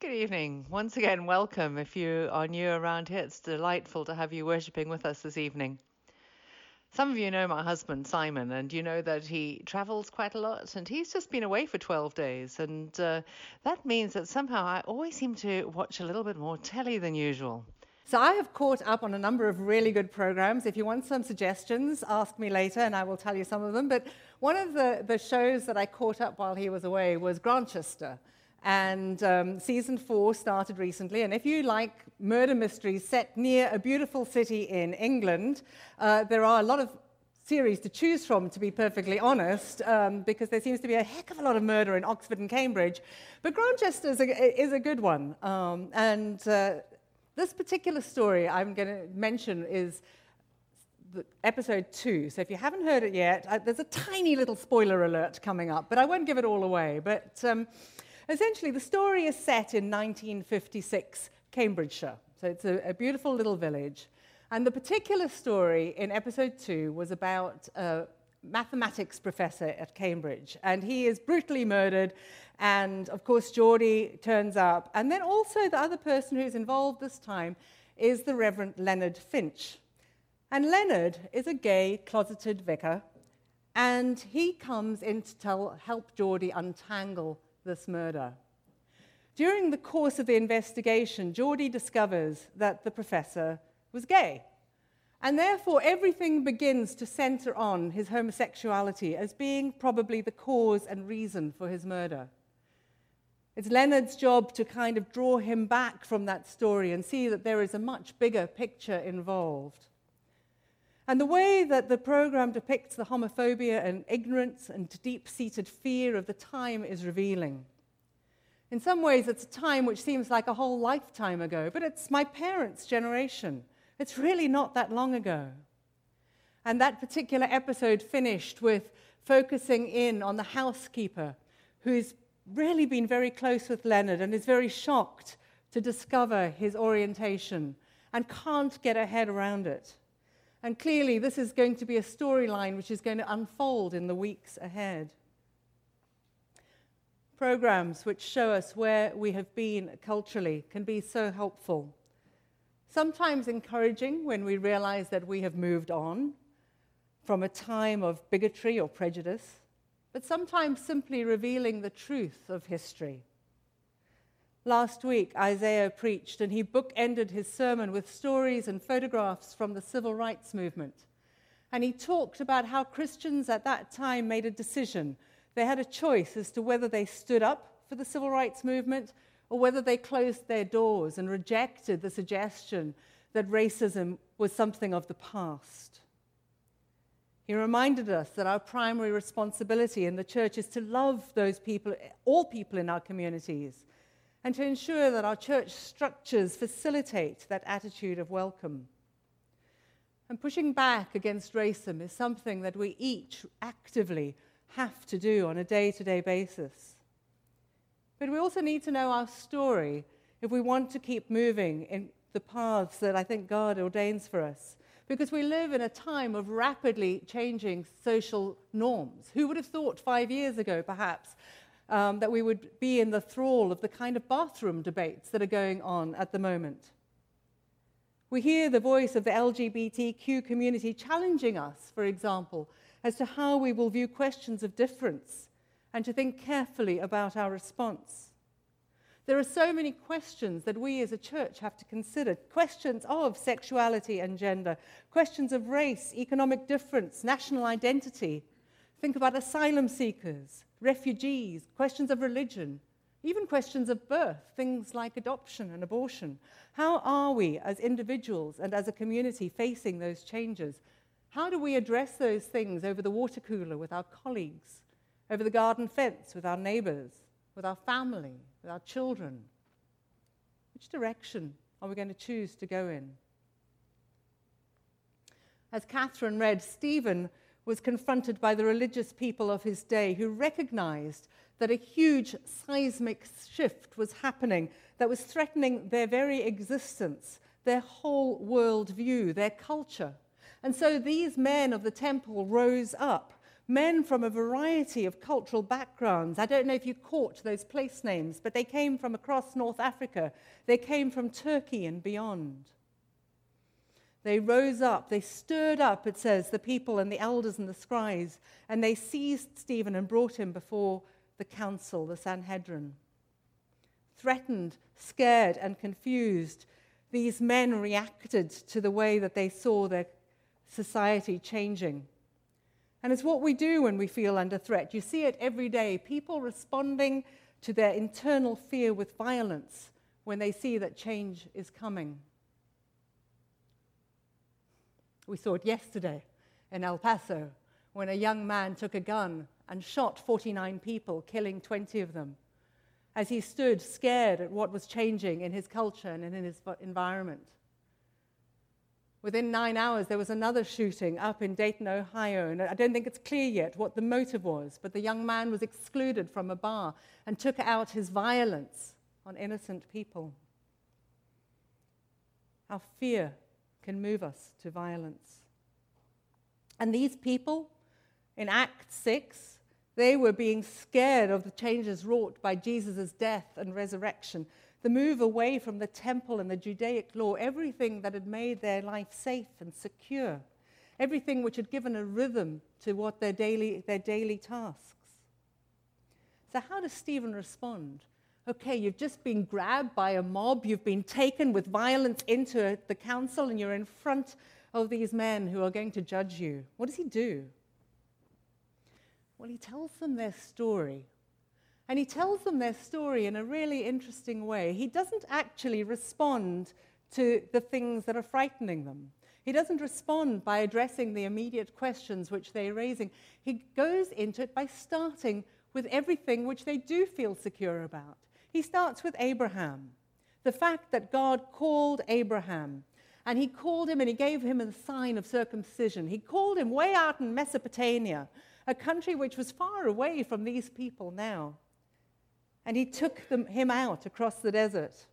Good evening. Once again, welcome. If you are new around here, it's delightful to have you worshipping with us this evening. Some of you know my husband, Simon, and you know that he travels quite a lot, and he's just been away for 12 days. And uh, that means that somehow I always seem to watch a little bit more telly than usual. So I have caught up on a number of really good programs. If you want some suggestions, ask me later and I will tell you some of them. But one of the, the shows that I caught up while he was away was Grantchester. And um, season four started recently. And if you like murder mysteries set near a beautiful city in England, uh, there are a lot of series to choose from, to be perfectly honest, um, because there seems to be a heck of a lot of murder in Oxford and Cambridge. But Grantchester is a, is a good one. Um, and uh, this particular story I'm going to mention is episode two. So if you haven't heard it yet, uh, there's a tiny little spoiler alert coming up, but I won't give it all away. But um, essentially, the story is set in 1956 Cambridgeshire. So it's a, a, beautiful little village. And the particular story in episode two was about a mathematics professor at Cambridge. And he is brutally murdered, and of course, Geordie turns up. And then also, the other person who's involved this time is the Reverend Leonard Finch. And Leonard is a gay, closeted vicar, and he comes in to tell, help Geordie untangle this murder. During the course of the investigation, Geordie discovers that the professor was gay. And therefore, everything begins to center on his homosexuality as being probably the cause and reason for his murder. It's Leonard's job to kind of draw him back from that story and see that there is a much bigger picture involved. And the way that the program depicts the homophobia and ignorance and deep seated fear of the time is revealing. In some ways, it's a time which seems like a whole lifetime ago, but it's my parents' generation. It's really not that long ago. And that particular episode finished with focusing in on the housekeeper who's really been very close with Leonard and is very shocked to discover his orientation and can't get her head around it. And clearly, this is going to be a storyline which is going to unfold in the weeks ahead. Programs which show us where we have been culturally can be so helpful. Sometimes encouraging when we realize that we have moved on from a time of bigotry or prejudice but sometimes simply revealing the truth of history. Last week, Isaiah preached, and he bookended his sermon with stories and photographs from the civil rights movement. And he talked about how Christians at that time made a decision. They had a choice as to whether they stood up for the civil rights movement or whether they closed their doors and rejected the suggestion that racism was something of the past. He reminded us that our primary responsibility in the church is to love those people, all people in our communities, and to ensure that our church structures facilitate that attitude of welcome. And pushing back against racism is something that we each actively have to do on a day to day basis. But we also need to know our story if we want to keep moving in the paths that I think God ordains for us because we live in a time of rapidly changing social norms. Who would have thought five years ago, perhaps, um, that we would be in the thrall of the kind of bathroom debates that are going on at the moment? We hear the voice of the LGBTQ community challenging us, for example, as to how we will view questions of difference and to think carefully about our response. There are so many questions that we as a church have to consider questions of sexuality and gender, questions of race, economic difference, national identity. Think about asylum seekers, refugees, questions of religion, even questions of birth, things like adoption and abortion. How are we as individuals and as a community facing those changes? How do we address those things over the water cooler with our colleagues, over the garden fence with our neighbors, with our family? with our children? Which direction are we going to choose to go in? As Catherine read, Stephen was confronted by the religious people of his day who recognized that a huge seismic shift was happening that was threatening their very existence, their whole world view, their culture. And so these men of the temple rose up men from a variety of cultural backgrounds. I don't know if you caught those place names, but they came from across North Africa, they came from Turkey and beyond. They rose up, they stirred up, it says, the people and the elders and the scribes, and they seized Stephen and brought him before the council, the Sanhedrin. Threatened, scared, and confused, these men reacted to the way that they saw their society changing. And it's what we do when we feel under threat. You see it every day people responding to their internal fear with violence when they see that change is coming. We saw it yesterday in El Paso when a young man took a gun and shot 49 people, killing 20 of them, as he stood scared at what was changing in his culture and in his environment. Within nine hours, there was another shooting up in Dayton, Ohio, and I don't think it's clear yet what the motive was, but the young man was excluded from a bar and took out his violence on innocent people. Our fear can move us to violence. And these people in Acts 6, they were being scared of the changes wrought by Jesus' death and resurrection, the move away from the temple and the Judaic law, everything that had made their life safe and secure, everything which had given a rhythm to what their daily, their daily tasks. So, how does Stephen respond? Okay, you've just been grabbed by a mob, you've been taken with violence into the council, and you're in front of these men who are going to judge you. What does he do? Well, he tells them their story. And he tells them their story in a really interesting way. He doesn't actually respond to the things that are frightening them. He doesn't respond by addressing the immediate questions which they're raising. He goes into it by starting with everything which they do feel secure about. He starts with Abraham. The fact that God called Abraham and he called him and he gave him a sign of circumcision. He called him way out in Mesopotamia, a country which was far away from these people now. And he took them, him out across the desert.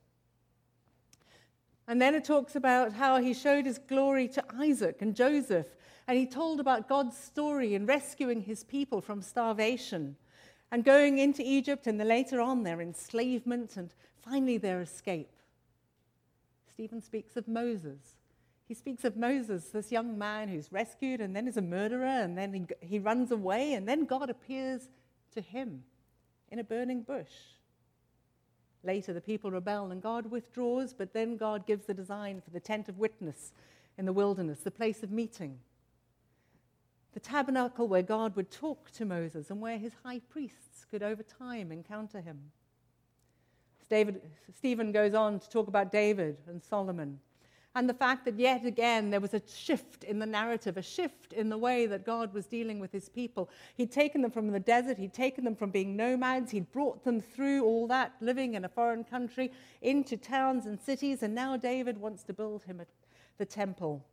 And then it talks about how he showed his glory to Isaac and Joseph. And he told about God's story in rescuing his people from starvation and going into Egypt, and then later on their enslavement, and finally their escape. Stephen speaks of Moses. He speaks of Moses, this young man who's rescued and then is a murderer, and then he, he runs away, and then God appears to him in a burning bush. Later, the people rebel and God withdraws, but then God gives the design for the tent of witness in the wilderness, the place of meeting the tabernacle where God would talk to Moses and where his high priests could over time encounter him. David, Stephen goes on to talk about David and Solomon and the fact that yet again there was a shift in the narrative, a shift in the way that God was dealing with his people. He'd taken them from the desert, he'd taken them from being nomads, he'd brought them through all that, living in a foreign country, into towns and cities, and now David wants to build him the temple.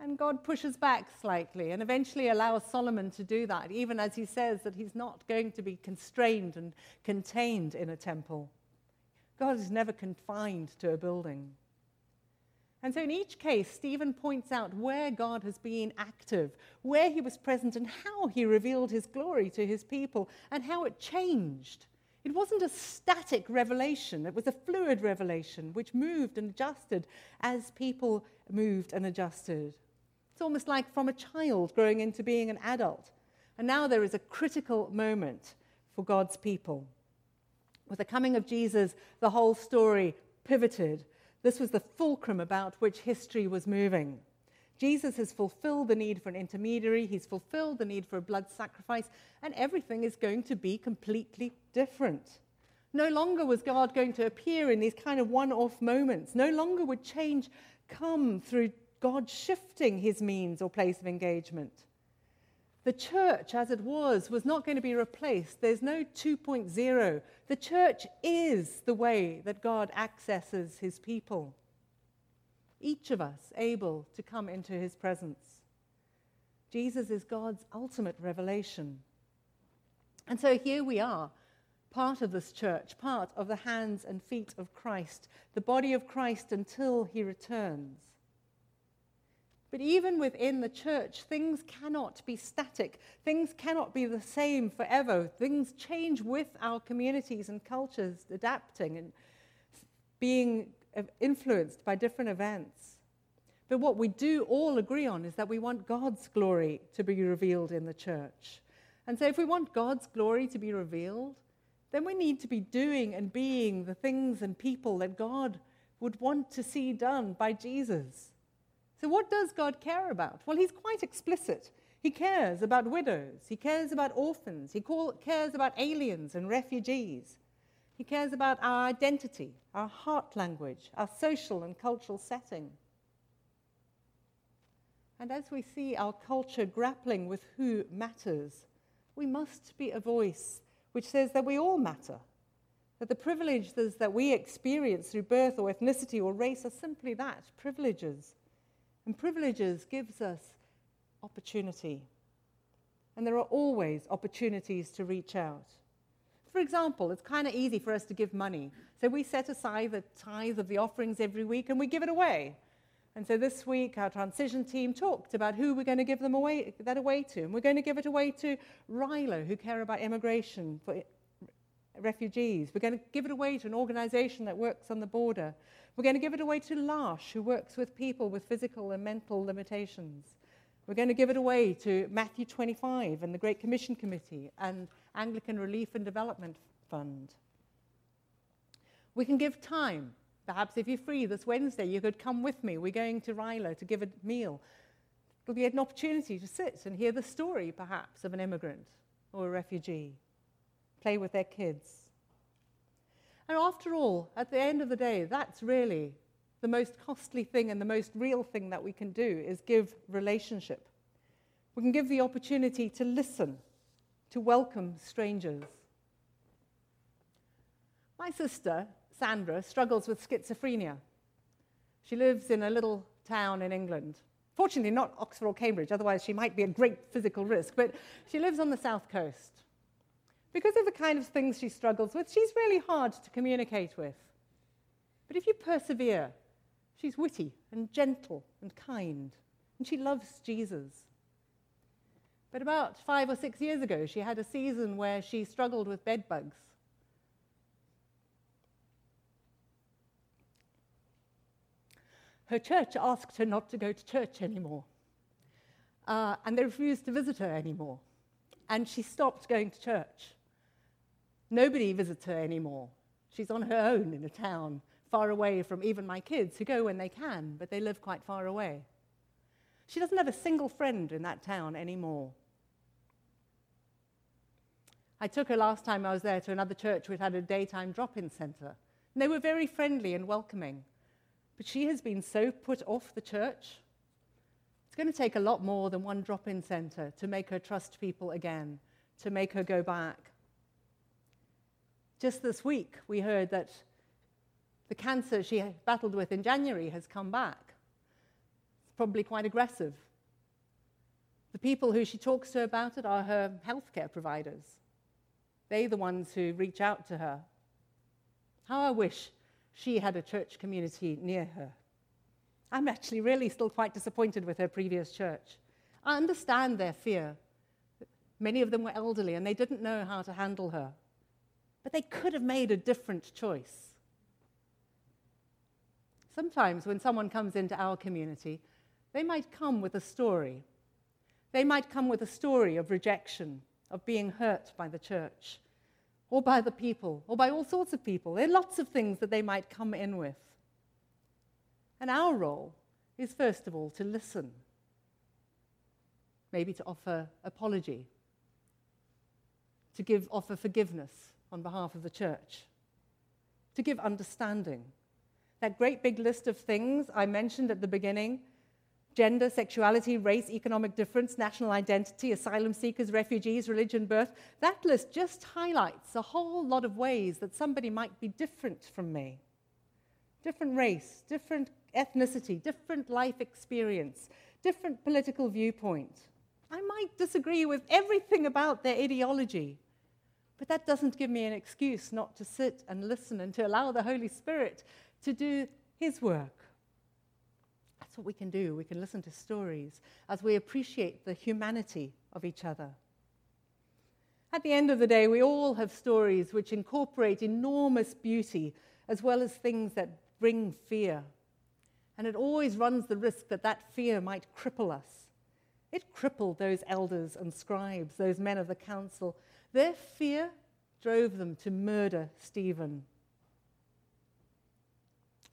And God pushes back slightly and eventually allows Solomon to do that, even as he says that he's not going to be constrained and contained in a temple. God is never confined to a building. And so, in each case, Stephen points out where God has been active, where he was present, and how he revealed his glory to his people, and how it changed. It wasn't a static revelation, it was a fluid revelation which moved and adjusted as people moved and adjusted. It's almost like from a child growing into being an adult. And now there is a critical moment for God's people. With the coming of Jesus, the whole story pivoted. This was the fulcrum about which history was moving. Jesus has fulfilled the need for an intermediary, he's fulfilled the need for a blood sacrifice, and everything is going to be completely different. No longer was God going to appear in these kind of one off moments. No longer would change come through God shifting his means or place of engagement. The church, as it was, was not going to be replaced. There's no 2.0. The church is the way that God accesses his people. Each of us able to come into his presence. Jesus is God's ultimate revelation. And so here we are, part of this church, part of the hands and feet of Christ, the body of Christ until he returns. But even within the church, things cannot be static. Things cannot be the same forever. Things change with our communities and cultures adapting and being influenced by different events. But what we do all agree on is that we want God's glory to be revealed in the church. And so, if we want God's glory to be revealed, then we need to be doing and being the things and people that God would want to see done by Jesus. So, what does God care about? Well, He's quite explicit. He cares about widows, He cares about orphans, He call, cares about aliens and refugees. He cares about our identity, our heart language, our social and cultural setting. And as we see our culture grappling with who matters, we must be a voice which says that we all matter, that the privileges that we experience through birth or ethnicity or race are simply that privileges. And privileges gives us opportunity. And there are always opportunities to reach out. For example, it's kind of easy for us to give money. So we set aside the tithe of the offerings every week and we give it away. And so this week, our transition team talked about who we're going to give them away, that away to. And we're going to give it away to RYLA, who care about immigration for refugees. We're going to give it away to an organization that works on the border. We're going to give it away to L'Arche, who works with people with physical and mental limitations. We're going to give it away to Matthew 25 and the Great Commission Committee and Anglican Relief and Development Fund. We can give time Perhaps if you're free this Wednesday, you could come with me. We're going to RYLA to give a meal. It'll be an opportunity to sit and hear the story, perhaps, of an immigrant or a refugee, play with their kids. And after all, at the end of the day, that's really the most costly thing and the most real thing that we can do is give relationship. We can give the opportunity to listen, to welcome strangers. My sister Sandra, struggles with schizophrenia. She lives in a little town in England. Fortunately, not Oxford or Cambridge, otherwise, she might be a great physical risk, but she lives on the south coast. Because of the kind of things she struggles with, she's really hard to communicate with. But if you persevere, she's witty and gentle and kind, and she loves Jesus. But about five or six years ago, she had a season where she struggled with bedbugs. her church asked her not to go to church anymore. Uh, and they refused to visit her anymore. And she stopped going to church. Nobody visits her anymore. She's on her own in a town far away from even my kids, who go when they can, but they live quite far away. She doesn't have a single friend in that town anymore. I took her last time I was there to another church which had a daytime drop in center. And they were very friendly and welcoming. But she has been so put off the church. It's going to take a lot more than one drop in center to make her trust people again, to make her go back. Just this week, we heard that the cancer she battled with in January has come back. It's probably quite aggressive. The people who she talks to about it are her healthcare providers. They're the ones who reach out to her. How I wish she had a church community near her. I'm actually really still quite disappointed with her previous church. I understand their fear. Many of them were elderly and they didn't know how to handle her. But they could have made a different choice. Sometimes when someone comes into our community, they might come with a story. They might come with a story of rejection, of being hurt by the church or by the people, or by all sorts of people. There are lots of things that they might come in with. And our role is, first of all, to listen, maybe to offer apology, to give, offer forgiveness on behalf of the church, to give understanding. That great big list of things I mentioned at the beginning gender, sexuality, race, economic difference, national identity, asylum seekers, refugees, religion, birth. That list just highlights a whole lot of ways that somebody might be different from me. Different race, different ethnicity, different life experience, different political viewpoint. I might disagree with everything about their ideology, but that doesn't give me an excuse not to sit and listen and to allow the Holy Spirit to do His work. That's what we can do. We can listen to stories as we appreciate the humanity of each other. At the end of the day, we all have stories which incorporate enormous beauty as well as things that bring fear. And it always runs the risk that that fear might cripple us. It crippled those elders and scribes, those men of the council. Their fear drove them to murder Stephen.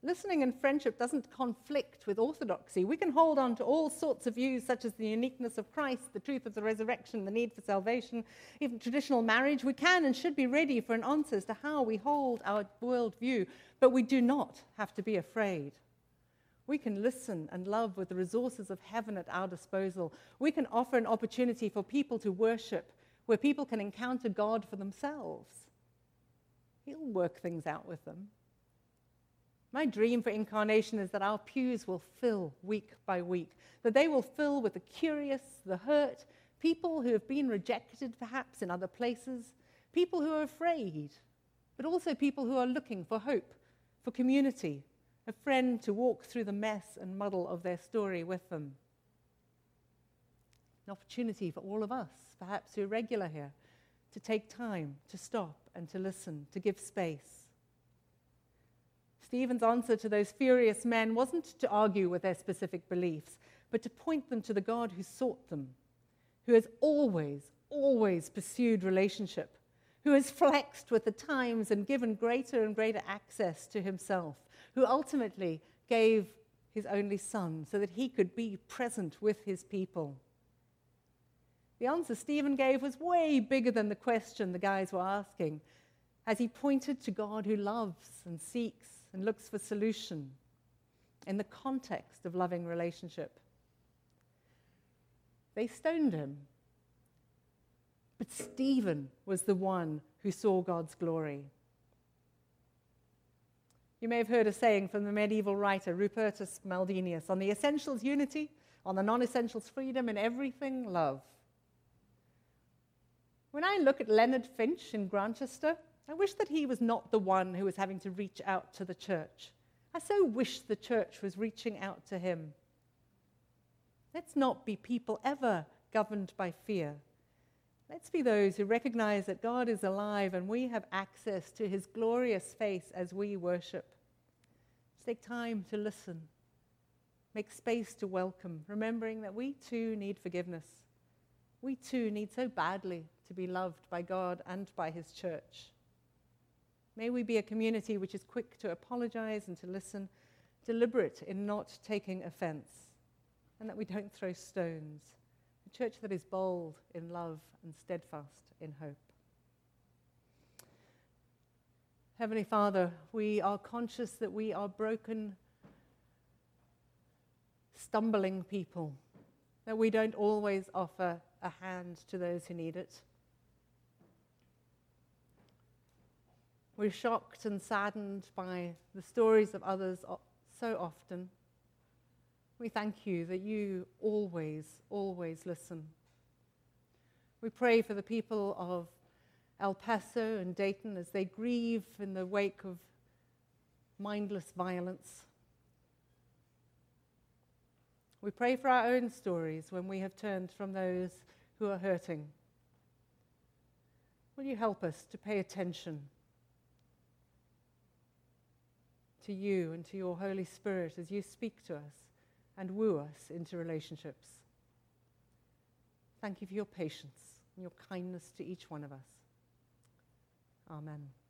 Listening and friendship doesn't conflict with orthodoxy. We can hold on to all sorts of views, such as the uniqueness of Christ, the truth of the resurrection, the need for salvation, even traditional marriage. We can and should be ready for an answer as to how we hold our worldview, but we do not have to be afraid. We can listen and love with the resources of heaven at our disposal. We can offer an opportunity for people to worship where people can encounter God for themselves. He'll work things out with them. My dream for incarnation is that our pews will fill week by week, that they will fill with the curious, the hurt, people who have been rejected perhaps in other places, people who are afraid, but also people who are looking for hope, for community, a friend to walk through the mess and muddle of their story with them. An opportunity for all of us, perhaps who are regular here, to take time to stop and to listen, to give space. Stephen's answer to those furious men wasn't to argue with their specific beliefs, but to point them to the God who sought them, who has always, always pursued relationship, who has flexed with the times and given greater and greater access to himself, who ultimately gave his only son so that he could be present with his people. The answer Stephen gave was way bigger than the question the guys were asking as he pointed to God who loves and seeks and looks for solution in the context of loving relationship. They stoned him. But Stephen was the one who saw God's glory. You may have heard a saying from the medieval writer Rupertus Meldenius on the essentials unity, on the non essentials freedom, and everything love. When I look at Leonard Finch in Grantchester, I wish that he was not the one who was having to reach out to the church. I so wish the church was reaching out to him. Let's not be people ever governed by fear. Let's be those who recognize that God is alive and we have access to his glorious face as we worship. Let's take time to listen, make space to welcome, remembering that we too need forgiveness. We too need so badly to be loved by God and by his church. May we be a community which is quick to apologize and to listen, deliberate in not taking offense, and that we don't throw stones. A church that is bold in love and steadfast in hope. Heavenly Father, we are conscious that we are broken, stumbling people, that we don't always offer a hand to those who need it. We're shocked and saddened by the stories of others so often. We thank you that you always, always listen. We pray for the people of El Paso and Dayton as they grieve in the wake of mindless violence. We pray for our own stories when we have turned from those who are hurting. Will you help us to pay attention? To you and to your Holy Spirit as you speak to us and woo us into relationships. Thank you for your patience and your kindness to each one of us. Amen.